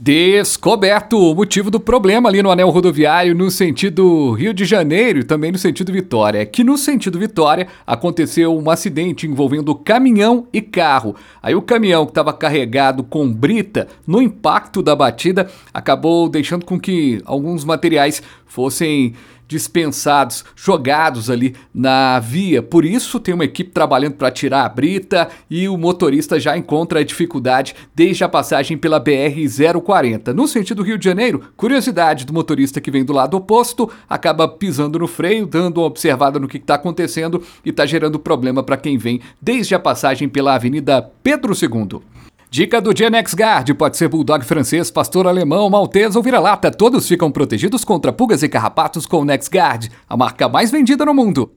Descoberto o motivo do problema ali no anel rodoviário no sentido Rio de Janeiro e também no sentido Vitória. Que no sentido Vitória aconteceu um acidente envolvendo caminhão e carro. Aí o caminhão que estava carregado com brita, no impacto da batida, acabou deixando com que alguns materiais fossem dispensados, jogados ali na via. Por isso tem uma equipe trabalhando para tirar a brita e o motorista já encontra a dificuldade desde a passagem pela BR 040. No sentido Rio de Janeiro, curiosidade do motorista que vem do lado oposto acaba pisando no freio, dando uma observada no que está acontecendo e está gerando problema para quem vem desde a passagem pela Avenida Pedro II. Dica do Genex Guard: pode ser bulldog francês, pastor alemão, maltês ou vira-lata. Todos ficam protegidos contra pulgas e carrapatos com o NexGuard, a marca mais vendida no mundo.